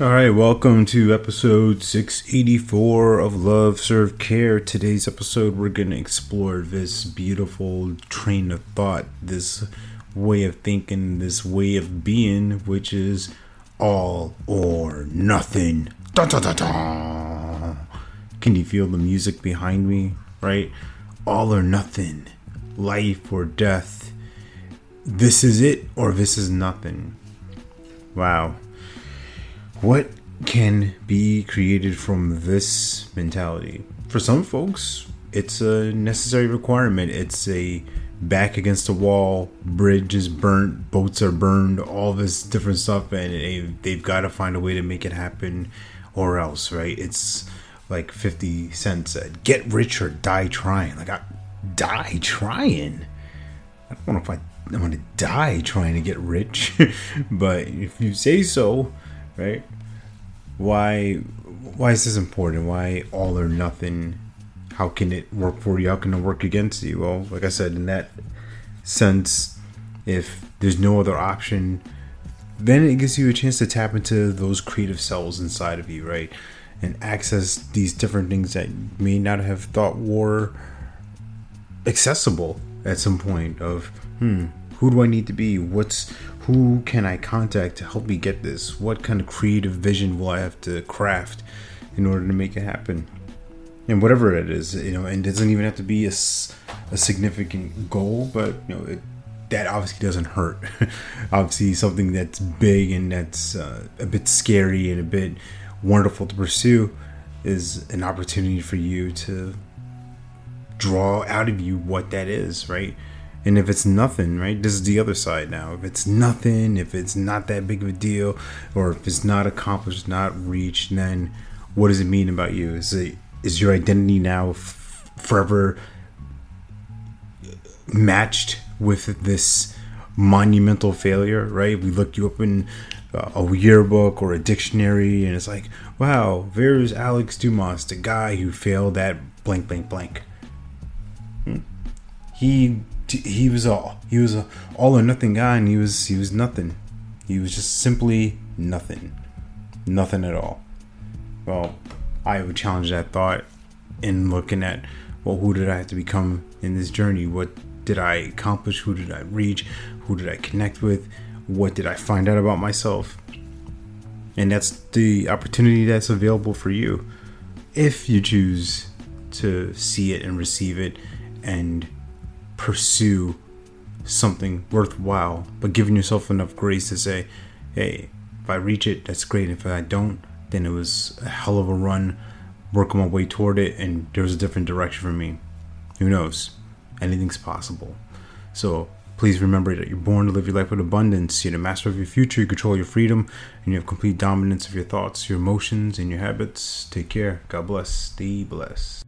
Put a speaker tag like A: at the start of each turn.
A: All right, welcome to episode 684 of Love Serve Care. Today's episode, we're going to explore this beautiful train of thought, this way of thinking, this way of being, which is all or nothing. Can you feel the music behind me? Right? All or nothing, life or death. This is it or this is nothing. Wow. What can be created from this mentality? For some folks, it's a necessary requirement. It's a back against the wall, bridge is burnt, boats are burned, all this different stuff, and they've got to find a way to make it happen or else, right? It's like 50 Cent said, get rich or die trying. Like, I die trying. I don't know if I, I'm going to die trying to get rich, but if you say so, right? Why, why is this important? Why all or nothing? How can it work for you? How can it work against you? Well, like I said, in that sense, if there's no other option, then it gives you a chance to tap into those creative cells inside of you, right? And access these different things that may not have thought were accessible at some point of, hmm, who do I need to be? What's who can I contact to help me get this? What kind of creative vision will I have to craft in order to make it happen? And whatever it is, you know, and it doesn't even have to be a, a significant goal, but you know, it, that obviously doesn't hurt. obviously, something that's big and that's uh, a bit scary and a bit wonderful to pursue is an opportunity for you to draw out of you what that is, right? And if it's nothing, right, this is the other side now. If it's nothing, if it's not that big of a deal, or if it's not accomplished, not reached, then what does it mean about you? Is it is your identity now f- forever matched with this monumental failure? Right? We look you up in a yearbook or a dictionary, and it's like, wow, there's Alex Dumas, the guy who failed at blank, blank, blank. Hmm. He he was all he was a all or nothing guy, and he was he was nothing. He was just simply nothing, nothing at all. Well, I would challenge that thought in looking at well, who did I have to become in this journey? What did I accomplish? Who did I reach? Who did I connect with? What did I find out about myself? And that's the opportunity that's available for you if you choose to see it and receive it and pursue something worthwhile, but giving yourself enough grace to say, hey, if I reach it, that's great. If I don't, then it was a hell of a run, working my way toward it, and there was a different direction for me. Who knows? Anything's possible. So please remember that you're born to live your life with abundance. You're the master of your future, you control your freedom, and you have complete dominance of your thoughts, your emotions, and your habits. Take care. God bless. Stay blessed.